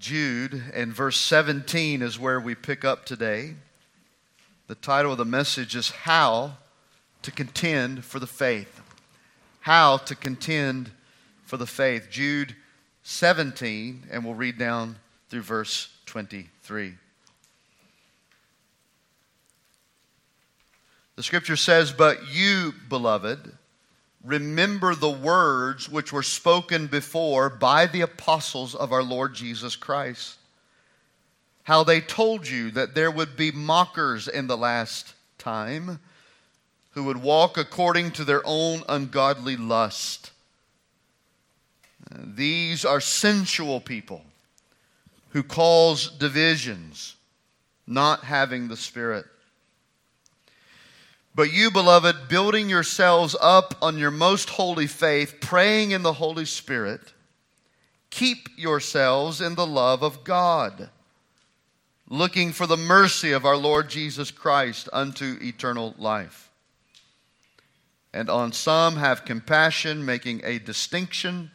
Jude, and verse 17 is where we pick up today. The title of the message is How to Contend for the Faith. How to Contend for the Faith. Jude 17, and we'll read down through verse 23. The scripture says, But you, beloved, remember the words which were spoken before by the apostles of our Lord Jesus Christ. How they told you that there would be mockers in the last time who would walk according to their own ungodly lust. These are sensual people who cause divisions, not having the Spirit. But you, beloved, building yourselves up on your most holy faith, praying in the Holy Spirit, keep yourselves in the love of God, looking for the mercy of our Lord Jesus Christ unto eternal life. And on some have compassion, making a distinction,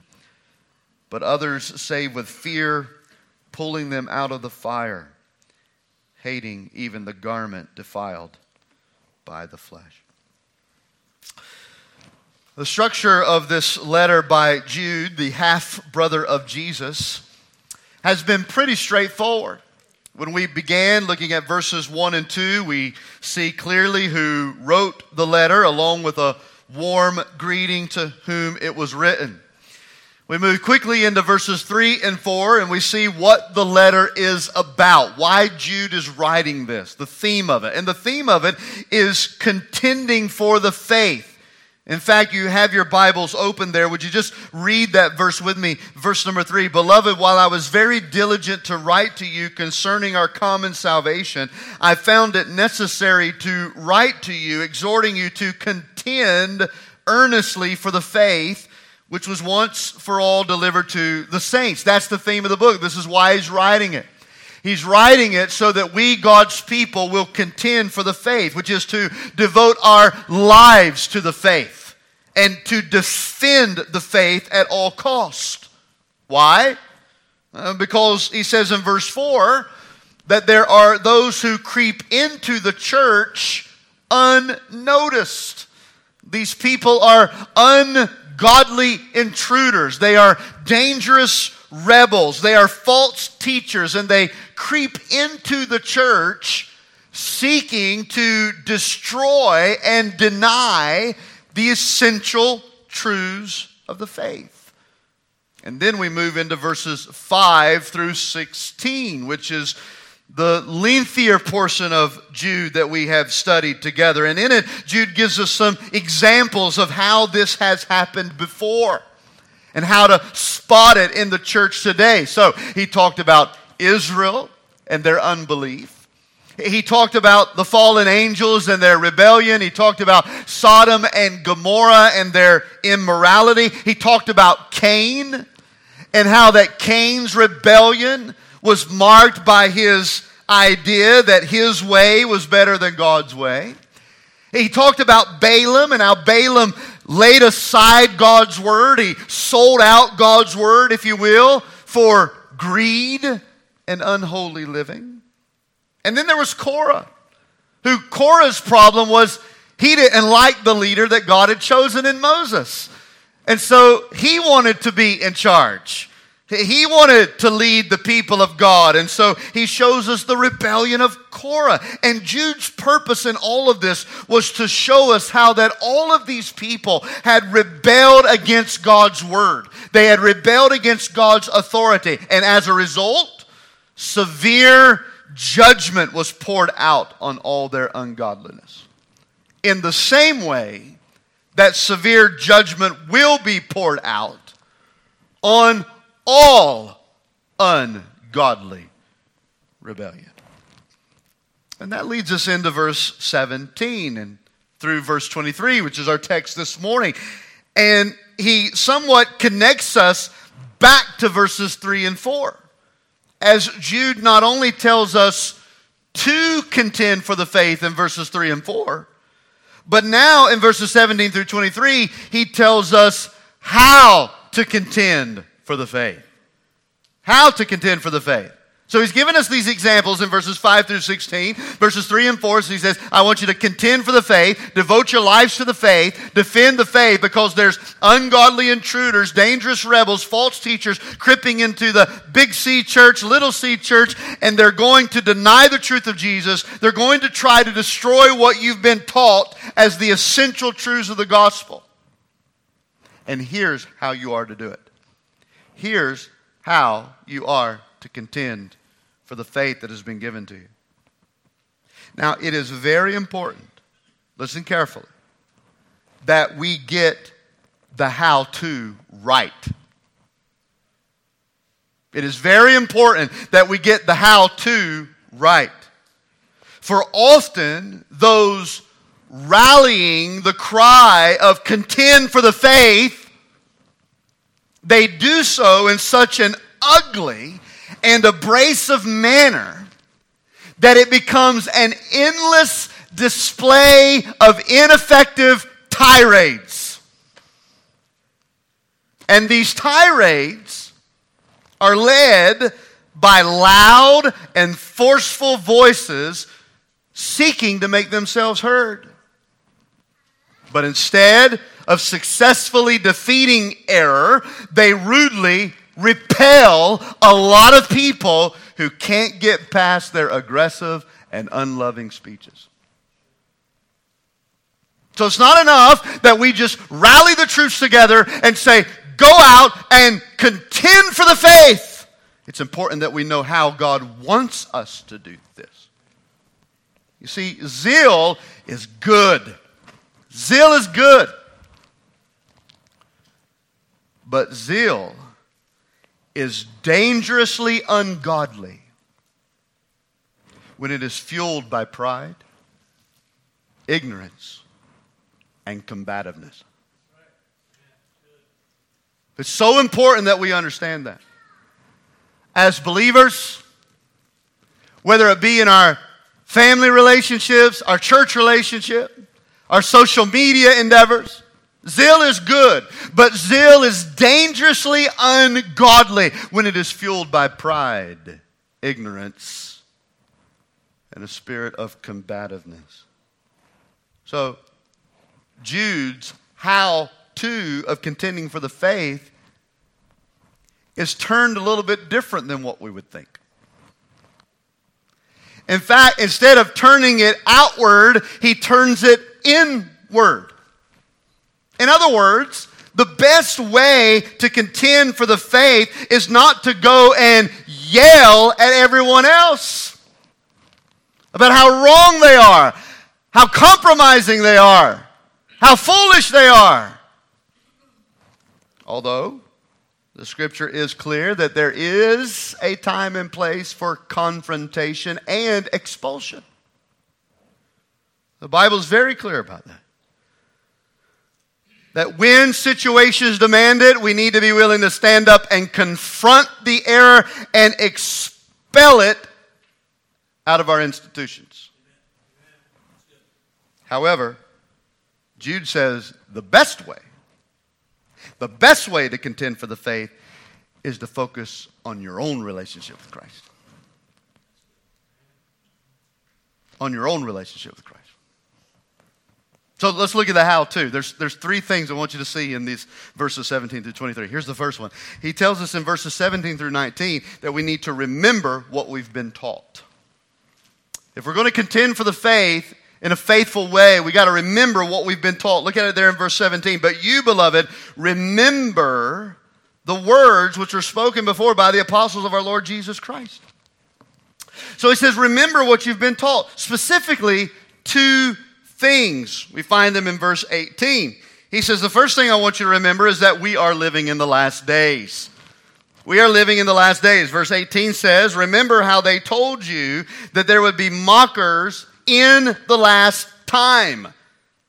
but others save with fear, pulling them out of the fire, hating even the garment defiled by the flesh. The structure of this letter by Jude, the half brother of Jesus, has been pretty straightforward. When we began looking at verses 1 and 2, we see clearly who wrote the letter along with a warm greeting to whom it was written. We move quickly into verses 3 and 4 and we see what the letter is about, why Jude is writing this, the theme of it. And the theme of it is contending for the faith. In fact, you have your Bibles open there. Would you just read that verse with me? Verse number three. Beloved, while I was very diligent to write to you concerning our common salvation, I found it necessary to write to you, exhorting you to contend earnestly for the faith which was once for all delivered to the saints. That's the theme of the book. This is why he's writing it. He's writing it so that we, God's people, will contend for the faith, which is to devote our lives to the faith and to defend the faith at all cost. Why? Uh, because he says in verse 4 that there are those who creep into the church unnoticed. These people are unnoticed godly intruders. They are dangerous rebels. They are false teachers, and they creep into the church seeking to destroy and deny the essential truths of the faith. And then we move into verses 5 through 16, which is the lengthier portion of Jude that we have studied together. And in it, Jude gives us some examples of how this has happened before and how to spot it in the church today. So he talked about Israel and their unbelief. He talked about the fallen angels and their rebellion. He talked about Sodom and Gomorrah and their immorality. He talked about Cain and how that Cain's rebellion was marked by his idea that his way was better than God's way. He talked about Balaam and how Balaam laid aside God's word. He sold out God's word, if you will, for greed and unholy living. And then there was Korah, who Korah's problem was he didn't like the leader that God had chosen in Moses. And so he wanted to be in charge. He wanted to lead the people of God. And so he shows us the rebellion of Korah. And Jude's purpose in all of this was to show us how that all of these people had rebelled against God's word. They had rebelled against God's authority. And as a result, severe judgment was poured out on all their ungodliness. In the same way that severe judgment will be poured out on all ungodly rebellion. And that leads us into verse 17 and through verse 23, which is our text this morning. And he somewhat connects us back to verses 3 and 4. As Jude not only tells us to contend for the faith in verses 3 and 4, but now in verses 17 through 23, he tells us how to contend for the faith. how to contend for the faith. So he's given us these examples in verses 5 through 16. Verses 3 and 4, so he says, I want you to contend for the faith, devote your lives to the faith, defend the faith, because there's ungodly intruders, dangerous rebels, false teachers creeping into the big C church, little c church, and they're going to deny the truth of Jesus. They're going to try to destroy what you've been taught as the essential truths of the gospel. And here's how you are to do it. Here's how you are to contend for the faith that has been given to you. Now, it is very important, listen carefully, that we get the how to right. It is very important that we get the how to right. For often, those rallying the cry of contend for the faith, they do so in such an ugly and abrasive manner that it becomes an endless display of ineffective tirades. And these tirades are led by loud and forceful voices seeking to make themselves heard. But instead of successfully defeating error, they rudely repel a lot of people who can't get past their aggressive and unloving speeches. So it's not enough that we just rally the troops together and say, go out and contend for the faith. It's important that we know how God wants us to do this. You see, zeal is good. Zeal is good. But zeal is dangerously ungodly when it is fueled by pride, ignorance, and combativeness. It's so important that we understand that. As believers, whether it be in our family relationships, our church relationship, our social media endeavors, Zeal is good, but zeal is dangerously ungodly when it is fueled by pride, ignorance, and a spirit of combativeness. So, Jude's how to of contending for the faith is turned a little bit different than what we would think. In fact, instead of turning it outward, he turns it inward. In other words, the best way to contend for the faith is not to go and yell at everyone else about how wrong they are, how compromising they are, how foolish they are. Although the scripture is clear that there is a time and place for confrontation and expulsion. The Bible is very clear about that that when situations demand it, we need to be willing to stand up and confront the error and expel it out of our institutions. However, Jude says the best way, the best way to contend for the faith is to focus on your own relationship with Christ. On your own relationship with Christ. So let's look at the how too. There's, there's three things I want you to see in these verses 17 through 23. Here's the first one. He tells us in verses 17 through 19 that we need to remember what we've been taught. If we're going to contend for the faith in a faithful way, we got to remember what we've been taught. Look at it there in verse 17. But you, beloved, remember the words which were spoken before by the apostles of our Lord Jesus Christ. So he says, remember what you've been taught, specifically to things. We find them in verse 18. He says, The first thing I want you to remember is that we are living in the last days. We are living in the last days. Verse 18 says, Remember how they told you that there would be mockers in the last time.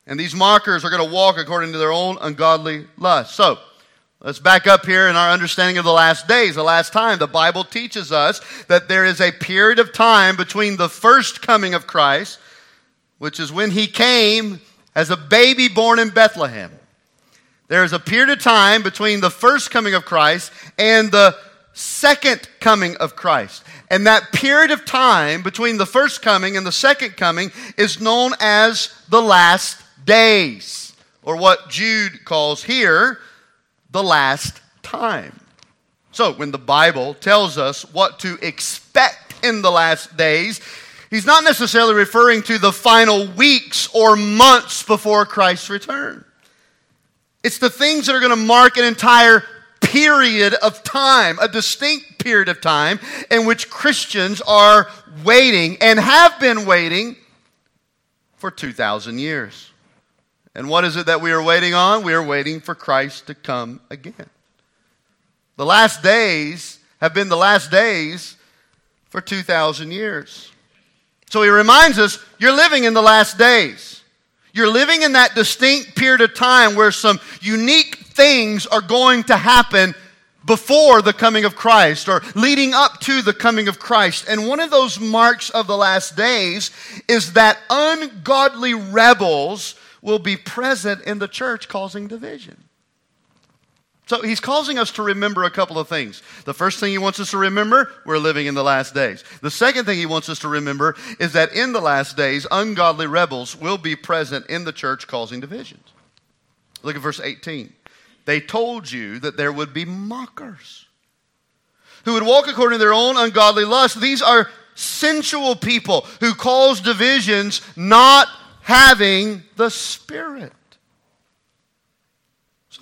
And these mockers are going to walk according to their own ungodly lust. So, let's back up here in our understanding of the last days, the last time. The Bible teaches us that there is a period of time between the first coming of Christ which is when he came as a baby born in Bethlehem. There is a period of time between the first coming of Christ and the second coming of Christ. And that period of time between the first coming and the second coming is known as the last days, or what Jude calls here the last time. So, when the Bible tells us what to expect in the last days, he's not necessarily referring to the final weeks or months before Christ's return. It's the things that are going to mark an entire period of time, a distinct period of time in which Christians are waiting and have been waiting for 2,000 years. And what is it that we are waiting on? We are waiting for Christ to come again. The last days have been the last days for 2,000 years. So he reminds us you're living in the last days. You're living in that distinct period of time where some unique things are going to happen before the coming of Christ or leading up to the coming of Christ. And one of those marks of the last days is that ungodly rebels will be present in the church causing division. So he's causing us to remember a couple of things. The first thing he wants us to remember, we're living in the last days. The second thing he wants us to remember is that in the last days, ungodly rebels will be present in the church causing divisions. Look at verse 18. They told you that there would be mockers who would walk according to their own ungodly lust. These are sensual people who cause divisions, not having the Spirit.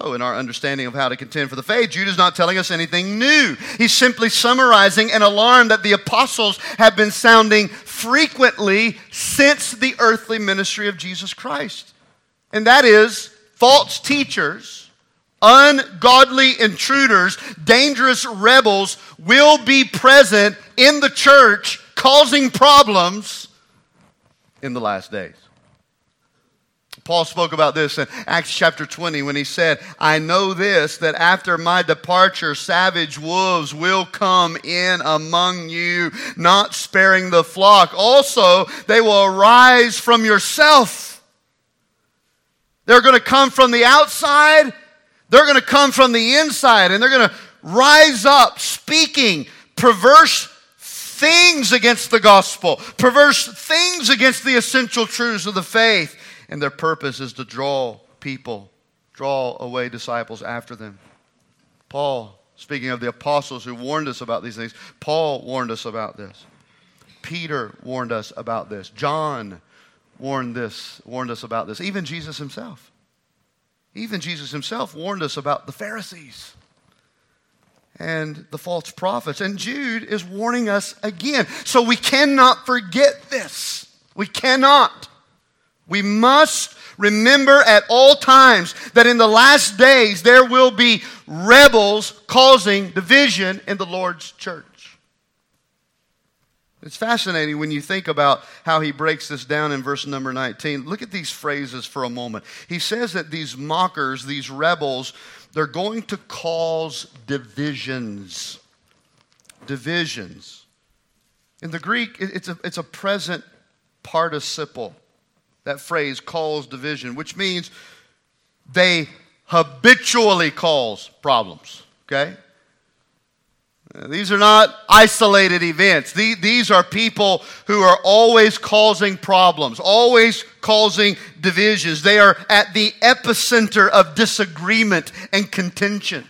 So, in our understanding of how to contend for the faith, Jude is not telling us anything new. He's simply summarizing an alarm that the apostles have been sounding frequently since the earthly ministry of Jesus Christ. And that is false teachers ungodly intruders, dangerous rebels will be present in the church causing problems in the last days. Paul spoke about this in Acts chapter 20 when he said, I know this, that after my departure, savage wolves will come in among you, not sparing the flock. Also, they will arise from yourself. They're going to come from the outside they're going to come from the inside and they're going to rise up speaking perverse things against the gospel, perverse things against the essential truths of the faith. And their purpose is to draw people, draw away disciples after them. Paul, speaking of the apostles who warned us about these things, Paul warned us about this. Peter warned us about this. John warned this, warned us about this. Even Jesus himself. Even Jesus himself warned us about the Pharisees and the false prophets. And Jude is warning us again. So we cannot forget this. We cannot. We must remember at all times that in the last days there will be rebels causing division in the Lord's church. It's fascinating when you think about how he breaks this down in verse number 19. Look at these phrases for a moment. He says that these mockers, these rebels, they're going to cause divisions. Divisions. In the Greek, it's a, it's a present participle. That phrase calls division, which means they habitually cause problems. Okay? These are not isolated events. These are people who are always causing problems, always causing divisions. They are at the epicenter of disagreement and contention.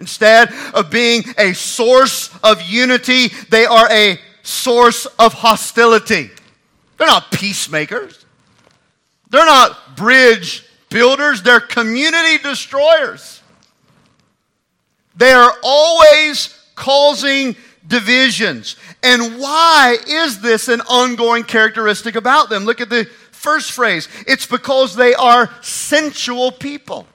Instead of being a source of unity, they are a source of hostility. They're not peacemakers. They're not bridge builders. They're community destroyers. They are always causing divisions. And why is this an ongoing characteristic about them? Look at the first phrase it's because they are sensual people.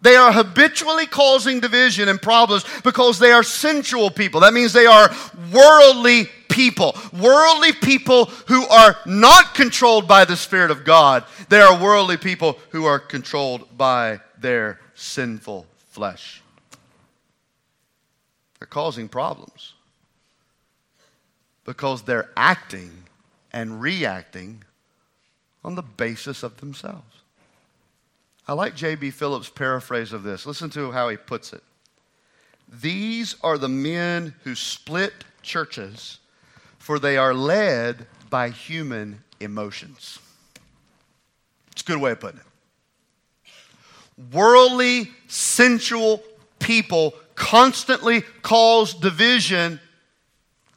They are habitually causing division and problems because they are sensual people. That means they are worldly people. Worldly people who are not controlled by the Spirit of God. They are worldly people who are controlled by their sinful flesh. They're causing problems because they're acting and reacting on the basis of themselves. I like J.B. Phillips' paraphrase of this. Listen to how he puts it. These are the men who split churches, for they are led by human emotions. It's a good way of putting it. Worldly, sensual people constantly cause division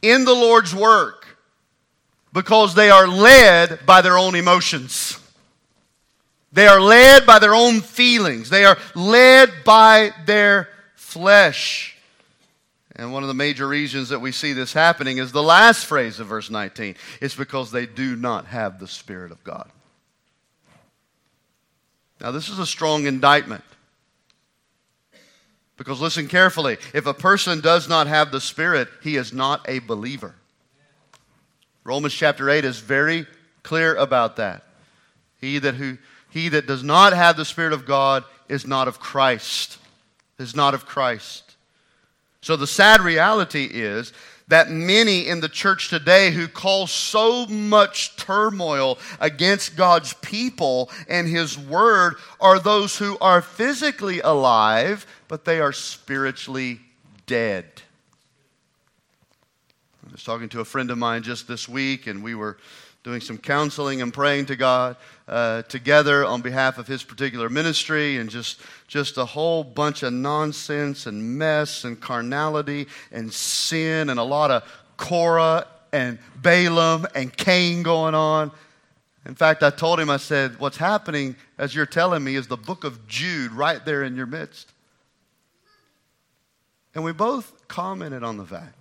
in the Lord's work because they are led by their own emotions. They are led by their own feelings. They are led by their flesh. And one of the major reasons that we see this happening is the last phrase of verse 19. It's because they do not have the Spirit of God. Now, this is a strong indictment. Because listen carefully if a person does not have the Spirit, he is not a believer. Romans chapter 8 is very clear about that. He that, who, he that does not have the Spirit of God is not of Christ. Is not of Christ. So the sad reality is that many in the church today who cause so much turmoil against God's people and His Word are those who are physically alive, but they are spiritually dead. I was talking to a friend of mine just this week, and we were doing some counseling and praying to God uh, together on behalf of his particular ministry, and just just a whole bunch of nonsense and mess and carnality and sin and a lot of Korah and Balaam and Cain going on. In fact, I told him, I said, What's happening, as you're telling me, is the book of Jude right there in your midst. And we both commented on the fact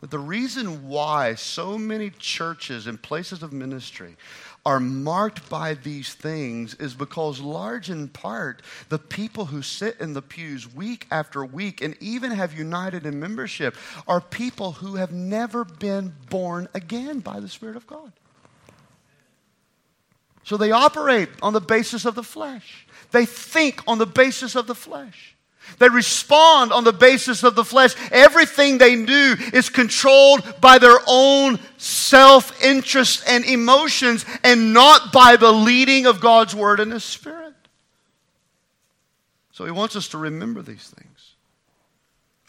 that the reason why so many churches and places of ministry are marked by these things is because, large in part, the people who sit in the pews week after week and even have united in membership are people who have never been born again by the Spirit of God. So they operate on the basis of the flesh, they think on the basis of the flesh. They respond on the basis of the flesh. Everything they do is controlled by their own self interest and emotions and not by the leading of God's Word and His Spirit. So He wants us to remember these things.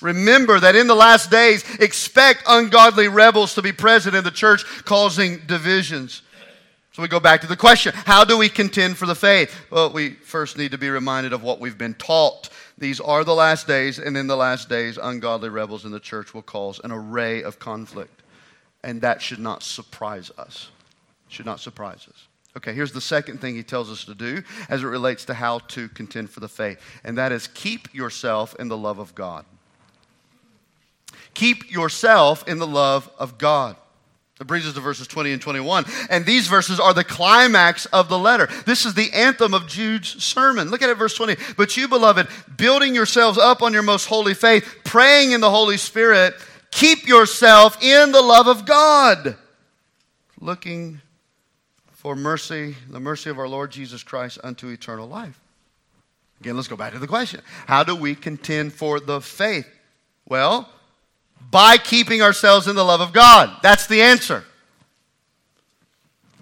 Remember that in the last days, expect ungodly rebels to be present in the church, causing divisions. So we go back to the question how do we contend for the faith? Well, we first need to be reminded of what we've been taught. These are the last days, and in the last days, ungodly rebels in the church will cause an array of conflict. And that should not surprise us. Should not surprise us. Okay, here's the second thing he tells us to do as it relates to how to contend for the faith, and that is keep yourself in the love of God. Keep yourself in the love of God. That brings us to verses 20 and 21. And these verses are the climax of the letter. This is the anthem of Jude's sermon. Look at it, verse 20. But you, beloved, building yourselves up on your most holy faith, praying in the Holy Spirit, keep yourself in the love of God, looking for mercy, the mercy of our Lord Jesus Christ unto eternal life. Again, let's go back to the question How do we contend for the faith? Well, by keeping ourselves in the love of God. That's the answer.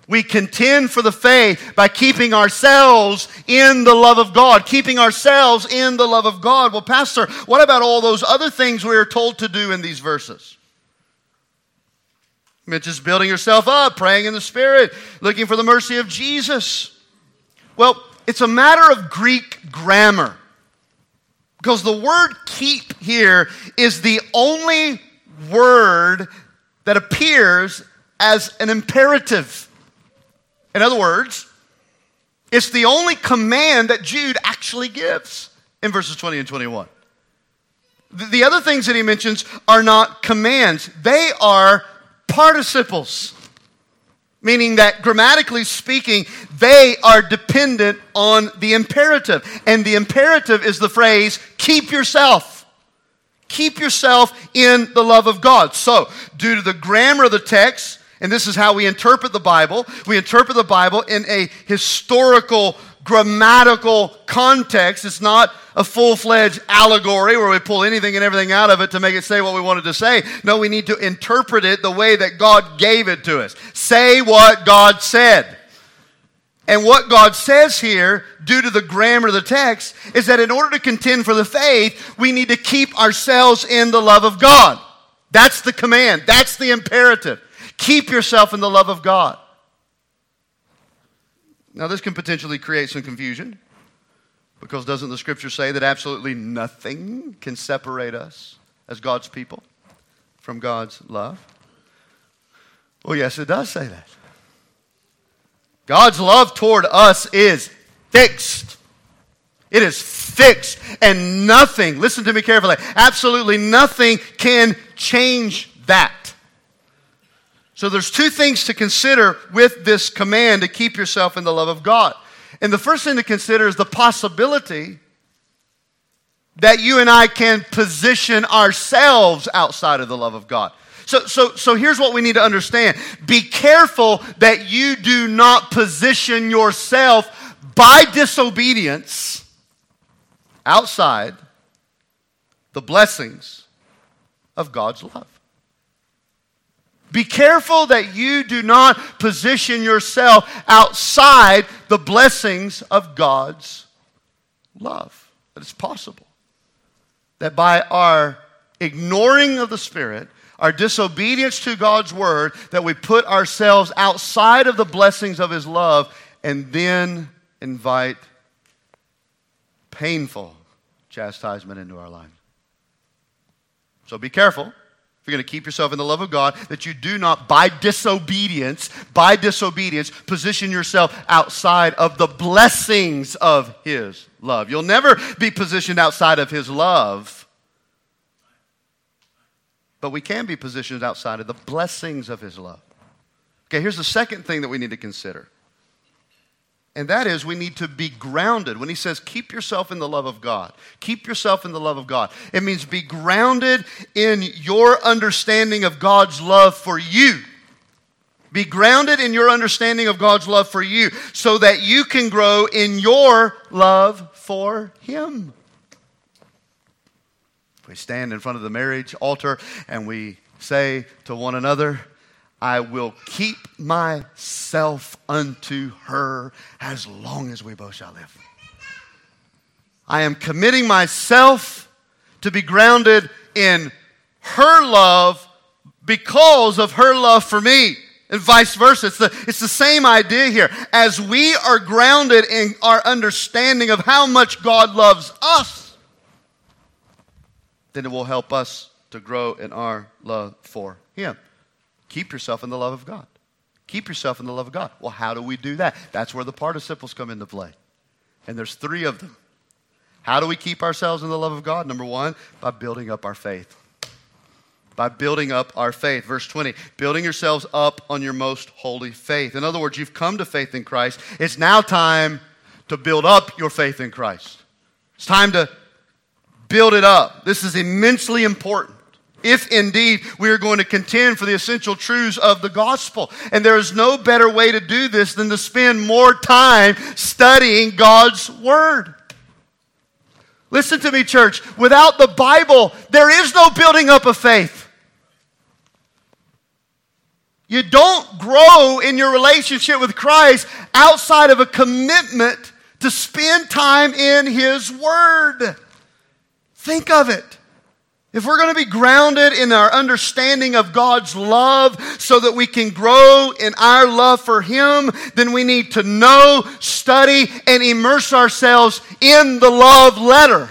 We contend for the faith by keeping ourselves in the love of God, keeping ourselves in the love of God. Well, Pastor, what about all those other things we are told to do in these verses? Just building yourself up, praying in the Spirit, looking for the mercy of Jesus. Well, it's a matter of Greek grammar. Because the word keep here is the only word that appears as an imperative. In other words, it's the only command that Jude actually gives in verses 20 and 21. The other things that he mentions are not commands, they are participles meaning that grammatically speaking, they are dependent on the imperative. And the imperative is the phrase, keep yourself. Keep yourself in the love of God. So, due to the grammar of the text, and this is how we interpret the Bible, we interpret the Bible in a historical grammatical context. It's not a full fledged allegory where we pull anything and everything out of it to make it say what we wanted to say. No, we need to interpret it the way that God gave it to us. Say what God said. And what God says here, due to the grammar of the text, is that in order to contend for the faith, we need to keep ourselves in the love of God. That's the command. That's the imperative. Keep yourself in the love of God. Now, this can potentially create some confusion because doesn't the scripture say that absolutely nothing can separate us as God's people from God's love? Well, yes, it does say that. God's love toward us is fixed. It is fixed, and nothing, listen to me carefully, absolutely nothing can change that. So there's two things to consider with this command to keep yourself in the love of God. And the first thing to consider is the possibility that you and I can position ourselves outside of the love of God. So, so, so here's what we need to understand be careful that you do not position yourself by disobedience outside the blessings of God's love. Be careful that you do not position yourself outside the blessings of God's love. That it's possible that by our ignoring of the Spirit, our disobedience to God's word, that we put ourselves outside of the blessings of His love and then invite painful chastisement into our lives. So be careful if you're going to keep yourself in the love of God, that you do not, by disobedience, by disobedience, position yourself outside of the blessings of His love. You'll never be positioned outside of His love but we can be positioned outside of the blessings of His love. Okay, here's the second thing that we need to consider. And that is, we need to be grounded. When he says, keep yourself in the love of God, keep yourself in the love of God, it means be grounded in your understanding of God's love for you. Be grounded in your understanding of God's love for you so that you can grow in your love for Him. We stand in front of the marriage altar and we say to one another, I will keep myself unto her as long as we both shall live. I am committing myself to be grounded in her love because of her love for me. And vice versa. It's the, it's the same idea here. As we are grounded in our understanding of how much God loves us, then it will help us to grow in our love for Him. Keep yourself in the love of God. Keep yourself in the love of God. Well, how do we do that? That's where the participles come into play. And there's three of them. How do we keep ourselves in the love of God? Number one, by building up our faith. By building up our faith. Verse 20, building yourselves up on your most holy faith. In other words, you've come to faith in Christ. It's now time to build up your faith in Christ. It's time to build it up. This is immensely important. If indeed we are going to contend for the essential truths of the gospel. And there is no better way to do this than to spend more time studying God's word. Listen to me, church. Without the Bible, there is no building up of faith. You don't grow in your relationship with Christ outside of a commitment to spend time in His Word. Think of it. If we're going to be grounded in our understanding of God's love so that we can grow in our love for Him, then we need to know, study, and immerse ourselves in the love letter.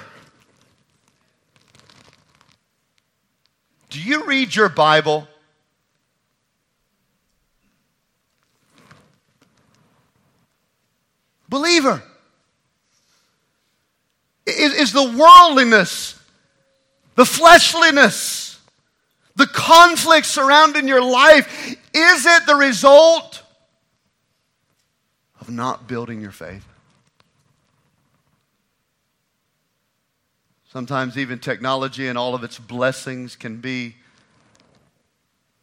Do you read your Bible? Believer. Is, is the worldliness, the fleshliness, the conflict surrounding your life, is it the result of not building your faith? Sometimes even technology and all of its blessings can be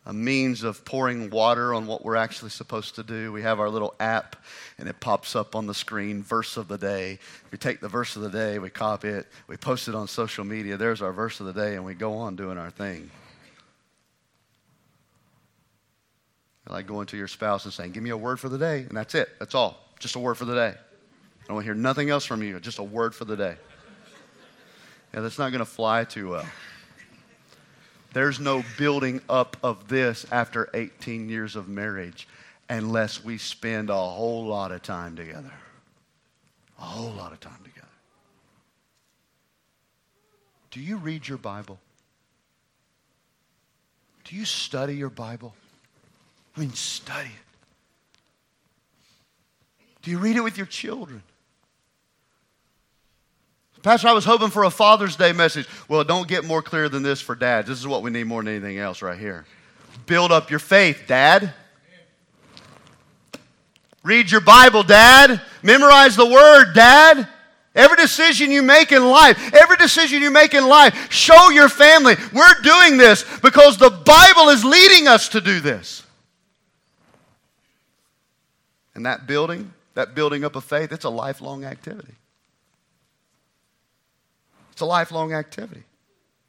a means of pouring water on what we're actually supposed to do. We have our little app, and it pops up on the screen, verse of the day. We take the verse of the day, we copy it, we post it on social media. There's our verse of the day, and we go on doing our thing. Like going to your spouse and saying, Give me a word for the day, and that's it. That's all. Just a word for the day. I don't want to hear nothing else from you. Just a word for the day. Yeah, that's not going to fly too well. There's no building up of this after 18 years of marriage unless we spend a whole lot of time together. A whole lot of time together. Do you read your Bible? Do you study your Bible? I mean, study it. Do you read it with your children? Pastor, I was hoping for a Father's Day message. Well, don't get more clear than this for dads. This is what we need more than anything else right here. Build up your faith, dad. Read your Bible, dad. Memorize the word, dad. Every decision you make in life, every decision you make in life, show your family we're doing this because the Bible is leading us to do this. And that building, that building up of faith, it's a lifelong activity. It's a lifelong activity.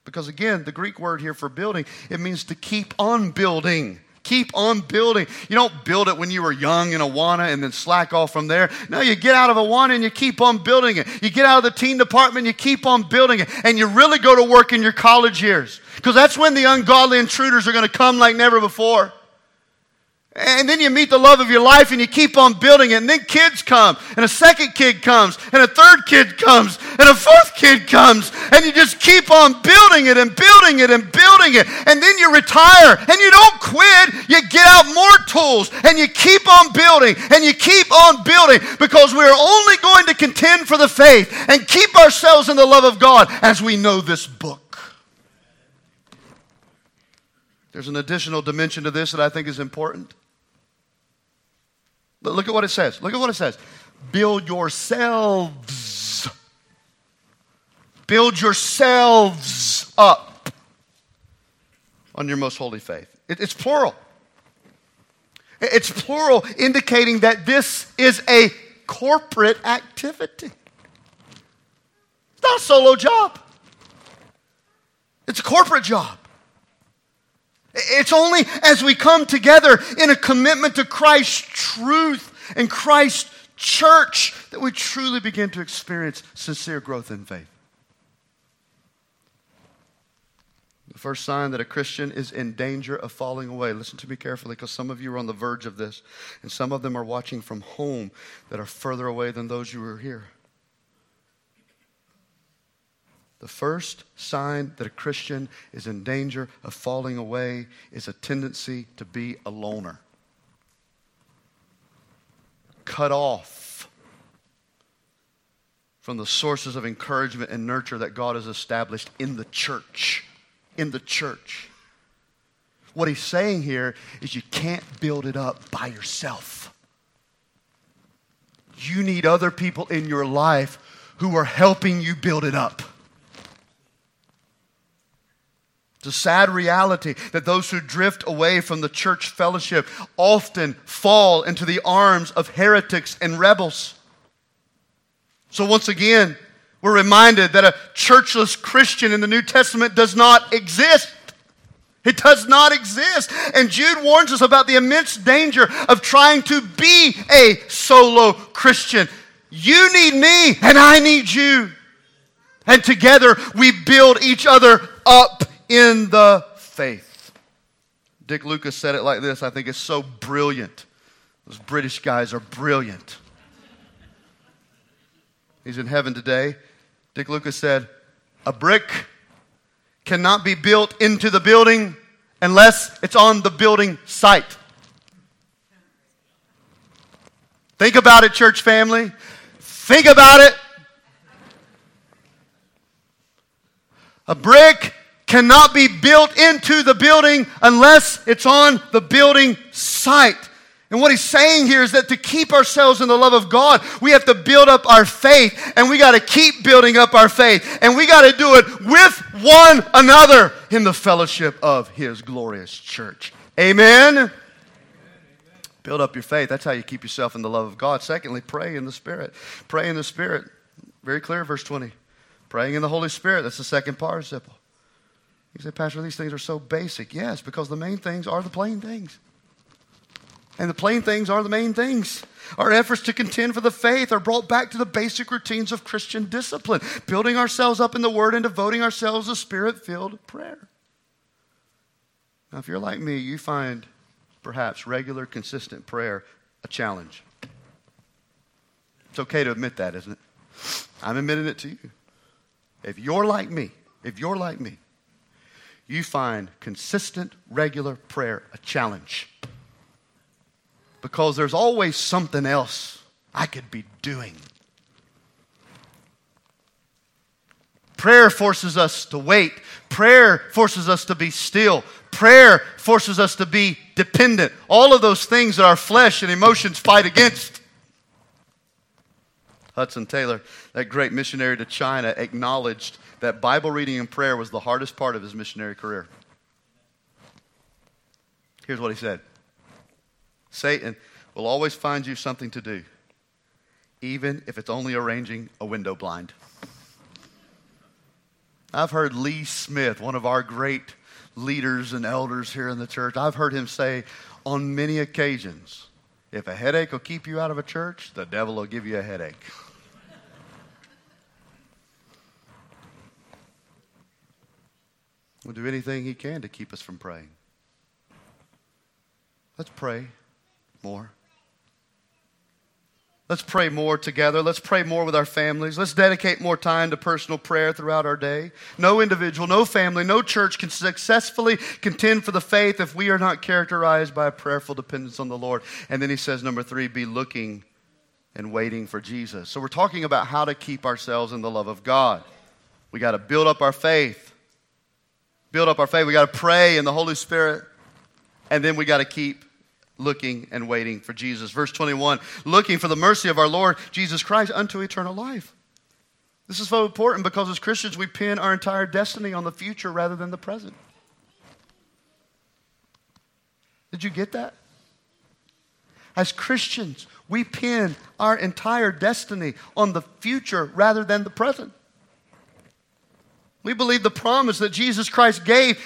Because again, the Greek word here for building, it means to keep on building. Keep on building. You don't build it when you were young in Awana and then slack off from there. No, you get out of Awana and you keep on building it. You get out of the teen department, you keep on building it. And you really go to work in your college years. Because that's when the ungodly intruders are going to come like never before. And then you meet the love of your life and you keep on building it. And then kids come, and a second kid comes, and a third kid comes, and a fourth kid comes. And you just keep on building it and building it and building it. And then you retire and you don't quit. You get out more tools and you keep on building and you keep on building because we're only going to contend for the faith and keep ourselves in the love of God as we know this book. There's an additional dimension to this that I think is important. But look at what it says. Look at what it says. Build yourselves. Build yourselves up on your most holy faith. It, it's plural. It's plural, indicating that this is a corporate activity. It's not a solo job, it's a corporate job. It's only as we come together in a commitment to Christ's truth and Christ's church that we truly begin to experience sincere growth in faith. The first sign that a Christian is in danger of falling away. Listen to me carefully because some of you are on the verge of this, and some of them are watching from home that are further away than those who are here. The first sign that a Christian is in danger of falling away is a tendency to be a loner. Cut off from the sources of encouragement and nurture that God has established in the church. In the church. What he's saying here is you can't build it up by yourself. You need other people in your life who are helping you build it up. It's a sad reality that those who drift away from the church fellowship often fall into the arms of heretics and rebels. So, once again, we're reminded that a churchless Christian in the New Testament does not exist. It does not exist. And Jude warns us about the immense danger of trying to be a solo Christian. You need me, and I need you. And together we build each other up in the faith. Dick Lucas said it like this. I think it's so brilliant. Those British guys are brilliant. He's in heaven today. Dick Lucas said, A brick cannot be built into the building unless it's on the building site. Think about it, church family. Think about it. A brick cannot be built into the building unless it's on the building site. And what he's saying here is that to keep ourselves in the love of God, we have to build up our faith and we got to keep building up our faith. And we got to do it with one another in the fellowship of his glorious church. Amen? Amen. Build up your faith. That's how you keep yourself in the love of God. Secondly, pray in the Spirit. Pray in the Spirit. Very clear, verse 20. Praying in the Holy Spirit. That's the second participle. You say, Pastor, these things are so basic. Yes, because the main things are the plain things. And the plain things are the main things. Our efforts to contend for the faith are brought back to the basic routines of Christian discipline, building ourselves up in the Word and devoting ourselves to spirit filled prayer. Now, if you're like me, you find perhaps regular, consistent prayer a challenge. It's okay to admit that, isn't it? I'm admitting it to you. If you're like me, if you're like me, you find consistent, regular prayer a challenge because there's always something else I could be doing. Prayer forces us to wait. Prayer forces us to be still. Prayer forces us to be dependent. All of those things that our flesh and emotions fight against. Hudson Taylor, that great missionary to China, acknowledged that Bible reading and prayer was the hardest part of his missionary career. Here's what he said Satan will always find you something to do, even if it's only arranging a window blind. I've heard Lee Smith, one of our great leaders and elders here in the church, I've heard him say on many occasions if a headache will keep you out of a church, the devil will give you a headache. We'll do anything he can to keep us from praying. Let's pray more. Let's pray more together. Let's pray more with our families. Let's dedicate more time to personal prayer throughout our day. No individual, no family, no church can successfully contend for the faith if we are not characterized by a prayerful dependence on the Lord. And then he says, number three, be looking and waiting for Jesus. So we're talking about how to keep ourselves in the love of God. We got to build up our faith. Build up our faith. We got to pray in the Holy Spirit. And then we got to keep looking and waiting for Jesus. Verse 21 looking for the mercy of our Lord Jesus Christ unto eternal life. This is so important because as Christians, we pin our entire destiny on the future rather than the present. Did you get that? As Christians, we pin our entire destiny on the future rather than the present. We believe the promise that Jesus Christ gave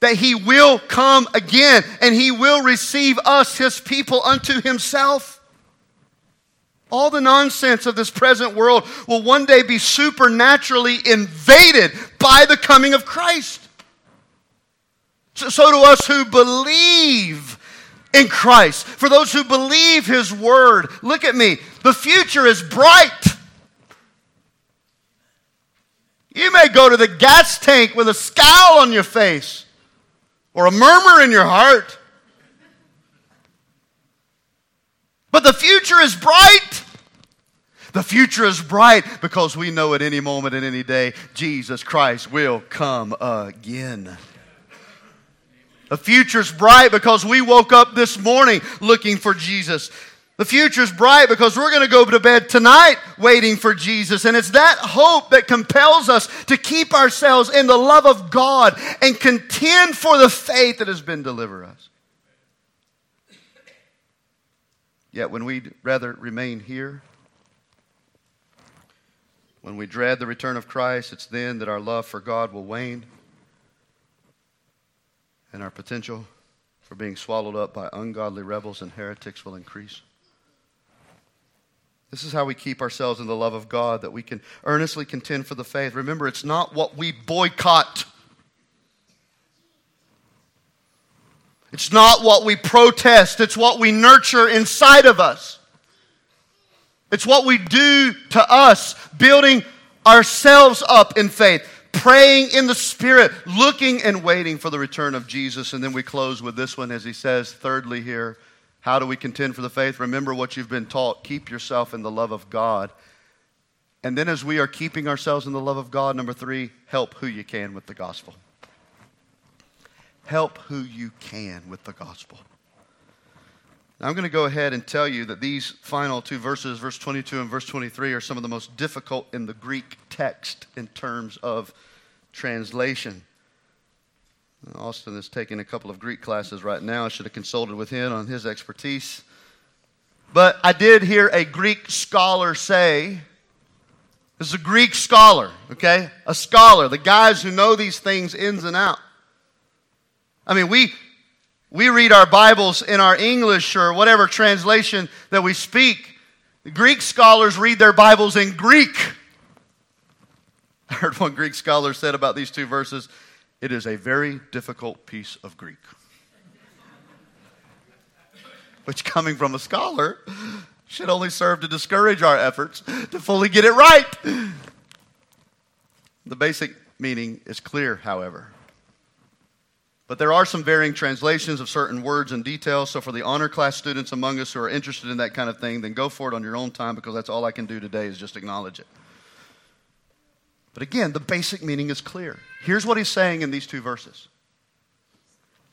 that he will come again and he will receive us, his people, unto himself. All the nonsense of this present world will one day be supernaturally invaded by the coming of Christ. So, so to us who believe in Christ, for those who believe his word, look at me, the future is bright. You may go to the gas tank with a scowl on your face or a murmur in your heart. But the future is bright. The future is bright because we know at any moment, at any day, Jesus Christ will come again. The future is bright because we woke up this morning looking for Jesus. The future is bright because we're going to go to bed tonight waiting for Jesus. And it's that hope that compels us to keep ourselves in the love of God and contend for the faith that has been delivered us. Yet when we'd rather remain here, when we dread the return of Christ, it's then that our love for God will wane and our potential for being swallowed up by ungodly rebels and heretics will increase. This is how we keep ourselves in the love of God, that we can earnestly contend for the faith. Remember, it's not what we boycott, it's not what we protest, it's what we nurture inside of us. It's what we do to us, building ourselves up in faith, praying in the Spirit, looking and waiting for the return of Jesus. And then we close with this one as he says, thirdly, here how do we contend for the faith? Remember what you've been taught. Keep yourself in the love of God. And then, as we are keeping ourselves in the love of God, number three, help who you can with the gospel. Help who you can with the gospel. Now, I'm going to go ahead and tell you that these final two verses, verse 22 and verse 23, are some of the most difficult in the Greek text in terms of translation. Austin is taking a couple of Greek classes right now. I should have consulted with him on his expertise. But I did hear a Greek scholar say, this is a Greek scholar, okay? A scholar, the guys who know these things ins and out. I mean, we we read our Bibles in our English or whatever translation that we speak. Greek scholars read their Bibles in Greek. I heard one Greek scholar said about these two verses it is a very difficult piece of Greek. Which, coming from a scholar, should only serve to discourage our efforts to fully get it right. The basic meaning is clear, however. But there are some varying translations of certain words and details. So, for the honor class students among us who are interested in that kind of thing, then go for it on your own time because that's all I can do today is just acknowledge it. But again, the basic meaning is clear. Here's what he's saying in these two verses.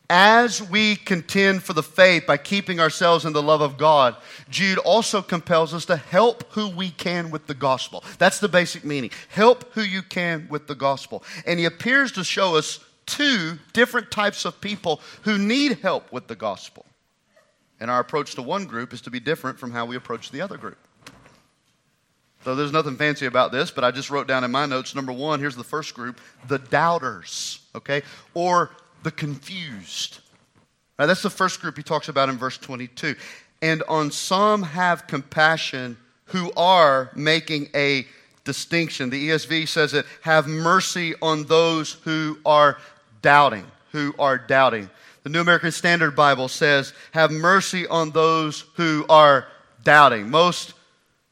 As we contend for the faith by keeping ourselves in the love of God, Jude also compels us to help who we can with the gospel. That's the basic meaning. Help who you can with the gospel. And he appears to show us two different types of people who need help with the gospel. And our approach to one group is to be different from how we approach the other group. So there's nothing fancy about this, but I just wrote down in my notes number one, here's the first group the doubters, okay? Or the confused. Now, that's the first group he talks about in verse 22. And on some have compassion who are making a distinction. The ESV says it have mercy on those who are doubting, who are doubting. The New American Standard Bible says, Have mercy on those who are doubting. Most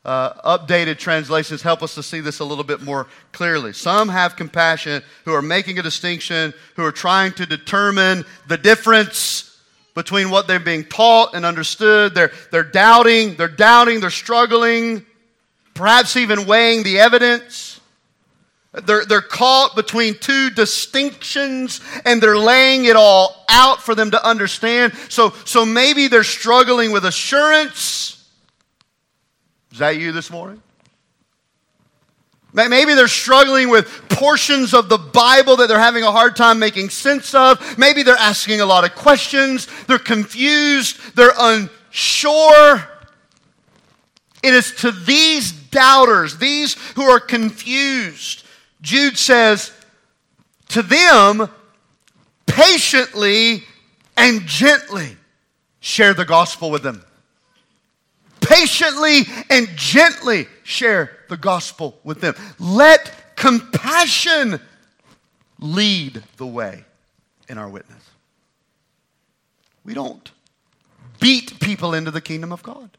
uh, updated translations help us to see this a little bit more clearly. Some have compassion who are making a distinction, who are trying to determine the difference between what they're being taught and understood. They're, they're doubting, they're doubting, they're struggling, perhaps even weighing the evidence. They're, they're caught between two distinctions and they're laying it all out for them to understand. So, so maybe they're struggling with assurance. Is that you this morning? Maybe they're struggling with portions of the Bible that they're having a hard time making sense of. Maybe they're asking a lot of questions. They're confused. They're unsure. It is to these doubters, these who are confused, Jude says, to them, patiently and gently share the gospel with them. Patiently and gently share the gospel with them. Let compassion lead the way in our witness. We don't beat people into the kingdom of God.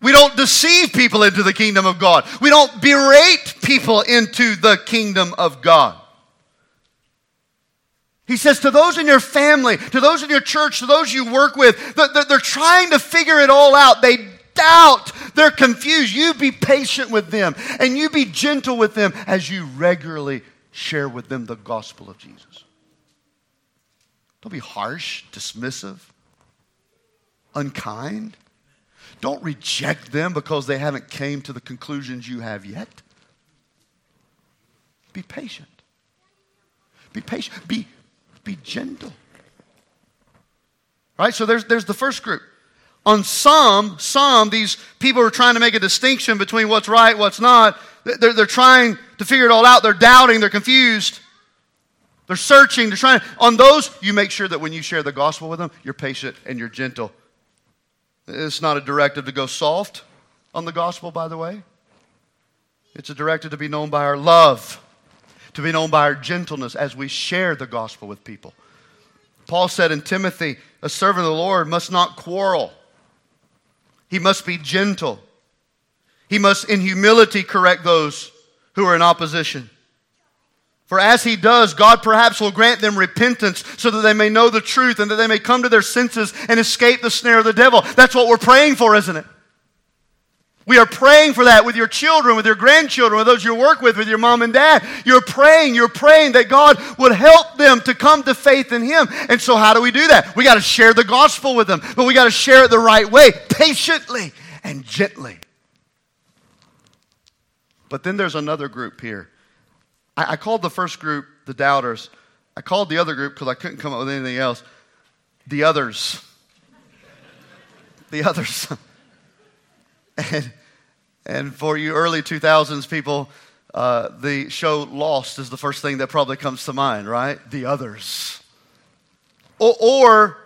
We don't deceive people into the kingdom of God. We don't berate people into the kingdom of God. He says to those in your family, to those in your church, to those you work with, that they're trying to figure it all out. They doubt. They're confused. You be patient with them and you be gentle with them as you regularly share with them the gospel of Jesus. Don't be harsh, dismissive, unkind. Don't reject them because they haven't came to the conclusions you have yet. Be patient. Be patient. Be, be gentle. Right? So there's, there's the first group. On some, some, these people are trying to make a distinction between what's right, what's not. They're, they're trying to figure it all out. They're doubting, they're confused. They're searching, they're trying. On those, you make sure that when you share the gospel with them, you're patient and you're gentle it's not a directive to go soft on the gospel, by the way. It's a directive to be known by our love, to be known by our gentleness as we share the gospel with people. Paul said in Timothy, a servant of the Lord must not quarrel. He must be gentle. He must, in humility, correct those who are in opposition. For as he does, God perhaps will grant them repentance so that they may know the truth and that they may come to their senses and escape the snare of the devil. That's what we're praying for, isn't it? We are praying for that with your children, with your grandchildren, with those you work with, with your mom and dad. You're praying, you're praying that God would help them to come to faith in Him. And so, how do we do that? We got to share the gospel with them, but we got to share it the right way, patiently and gently. But then there's another group here I, I called the first group the doubters. I called the other group because I couldn't come up with anything else the others. the others. and, and for you early 2000s people, uh, the show Lost is the first thing that probably comes to mind, right? The others. or, or,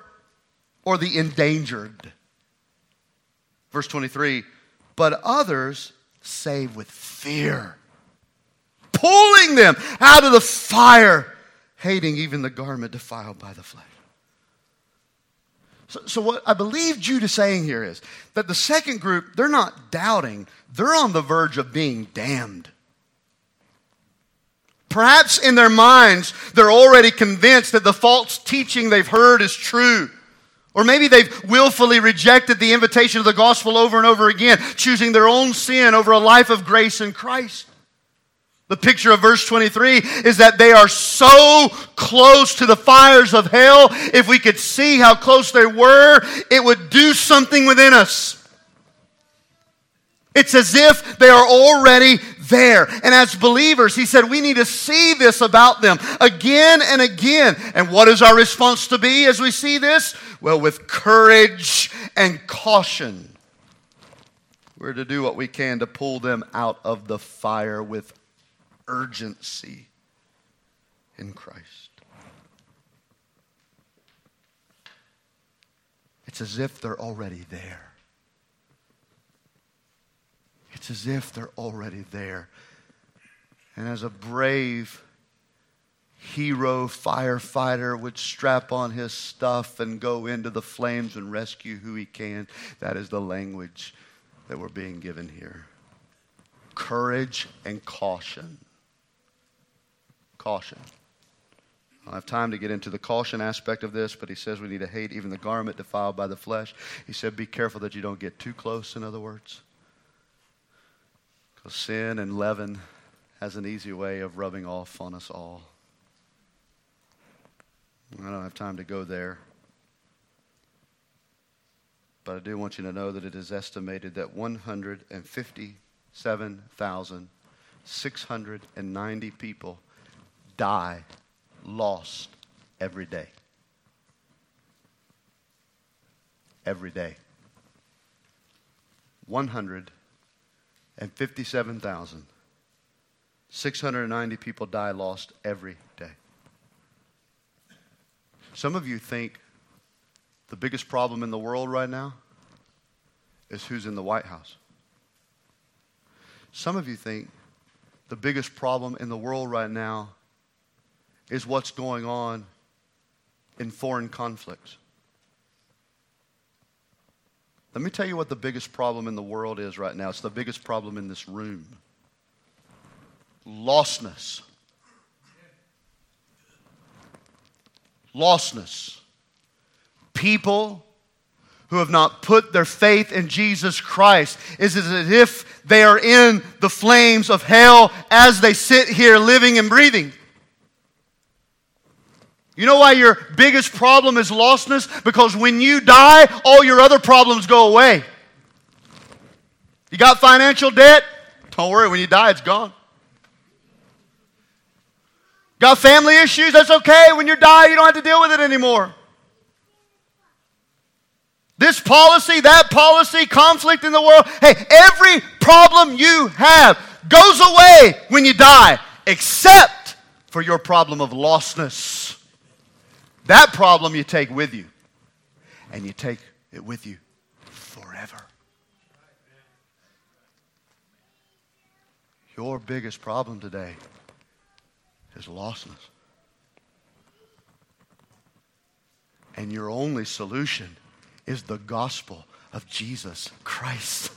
or the endangered. Verse 23 But others save with fear, pulling them out of the fire, hating even the garment defiled by the flesh. So, so, what I believe Jude is saying here is that the second group, they're not doubting, they're on the verge of being damned. Perhaps in their minds, they're already convinced that the false teaching they've heard is true. Or maybe they've willfully rejected the invitation of the gospel over and over again, choosing their own sin over a life of grace in Christ. The picture of verse 23 is that they are so close to the fires of hell. If we could see how close they were, it would do something within us. It's as if they are already there. And as believers, he said, we need to see this about them again and again. And what is our response to be as we see this? Well, with courage and caution. We're to do what we can to pull them out of the fire with urgency in Christ. It's as if they're already there. It's as if they're already there. And as a brave hero firefighter would strap on his stuff and go into the flames and rescue who he can, that is the language that we're being given here. Courage and caution. Caution. I don't have time to get into the caution aspect of this, but he says we need to hate even the garment defiled by the flesh. He said, be careful that you don't get too close, in other words. Because sin and leaven has an easy way of rubbing off on us all. I don't have time to go there. But I do want you to know that it is estimated that 157,690 people die lost every day. Every day. 157,690 people die lost every day. Some of you think the biggest problem in the world right now is who's in the White House. Some of you think the biggest problem in the world right now is what's going on in foreign conflicts. Let me tell you what the biggest problem in the world is right now. It's the biggest problem in this room lostness. Lostness. People who have not put their faith in Jesus Christ is as if they are in the flames of hell as they sit here living and breathing. You know why your biggest problem is lostness? Because when you die, all your other problems go away. You got financial debt? Don't worry, when you die, it's gone. Got family issues? That's okay. When you die, you don't have to deal with it anymore. This policy, that policy, conflict in the world. Hey, every problem you have goes away when you die, except for your problem of lostness. That problem you take with you, and you take it with you forever. Your biggest problem today is lostness. And your only solution is the gospel of Jesus Christ.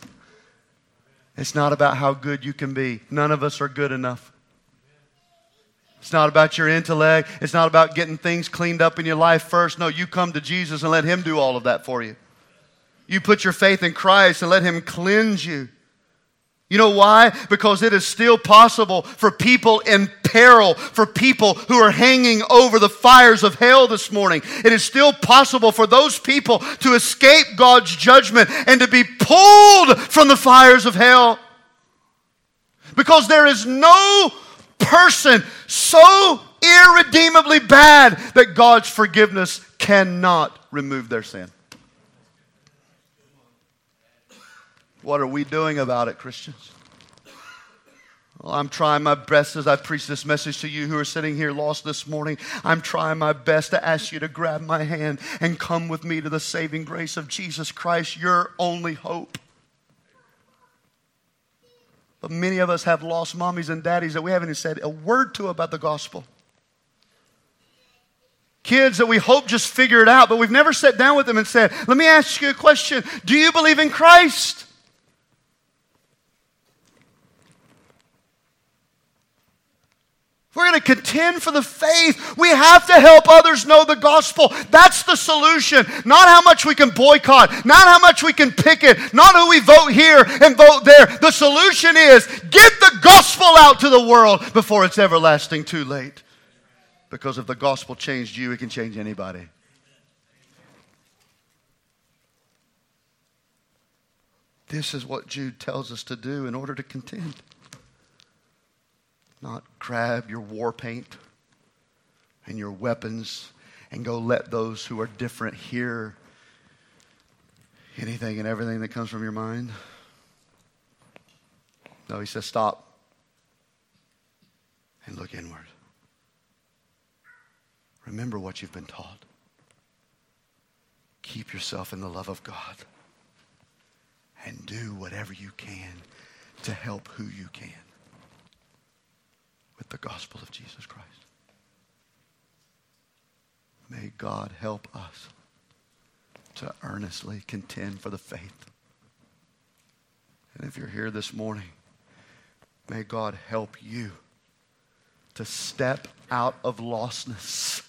It's not about how good you can be. None of us are good enough. It's not about your intellect. It's not about getting things cleaned up in your life first. No, you come to Jesus and let Him do all of that for you. You put your faith in Christ and let Him cleanse you. You know why? Because it is still possible for people in peril, for people who are hanging over the fires of hell this morning. It is still possible for those people to escape God's judgment and to be pulled from the fires of hell. Because there is no person so irredeemably bad that God's forgiveness cannot remove their sin. What are we doing about it, Christians? Well, I'm trying my best as I preach this message to you who are sitting here lost this morning. I'm trying my best to ask you to grab my hand and come with me to the saving grace of Jesus Christ, your only hope. But many of us have lost mommies and daddies that we haven't even said a word to about the gospel. Kids that we hope just figure it out, but we've never sat down with them and said, Let me ask you a question. Do you believe in Christ? We're going to contend for the faith. We have to help others know the gospel. That's the solution. Not how much we can boycott, not how much we can picket, not who we vote here and vote there. The solution is get the gospel out to the world before it's everlasting too late. Because if the gospel changed you, it can change anybody. This is what Jude tells us to do in order to contend. Not grab your war paint and your weapons and go let those who are different hear anything and everything that comes from your mind. No, he says, stop and look inward. Remember what you've been taught. Keep yourself in the love of God and do whatever you can to help who you can the gospel of Jesus Christ. May God help us to earnestly contend for the faith. And if you're here this morning, may God help you to step out of lostness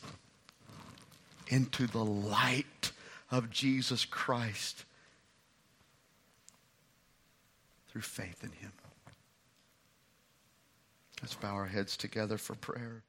into the light of Jesus Christ through faith in Him. Let's bow our heads together for prayer.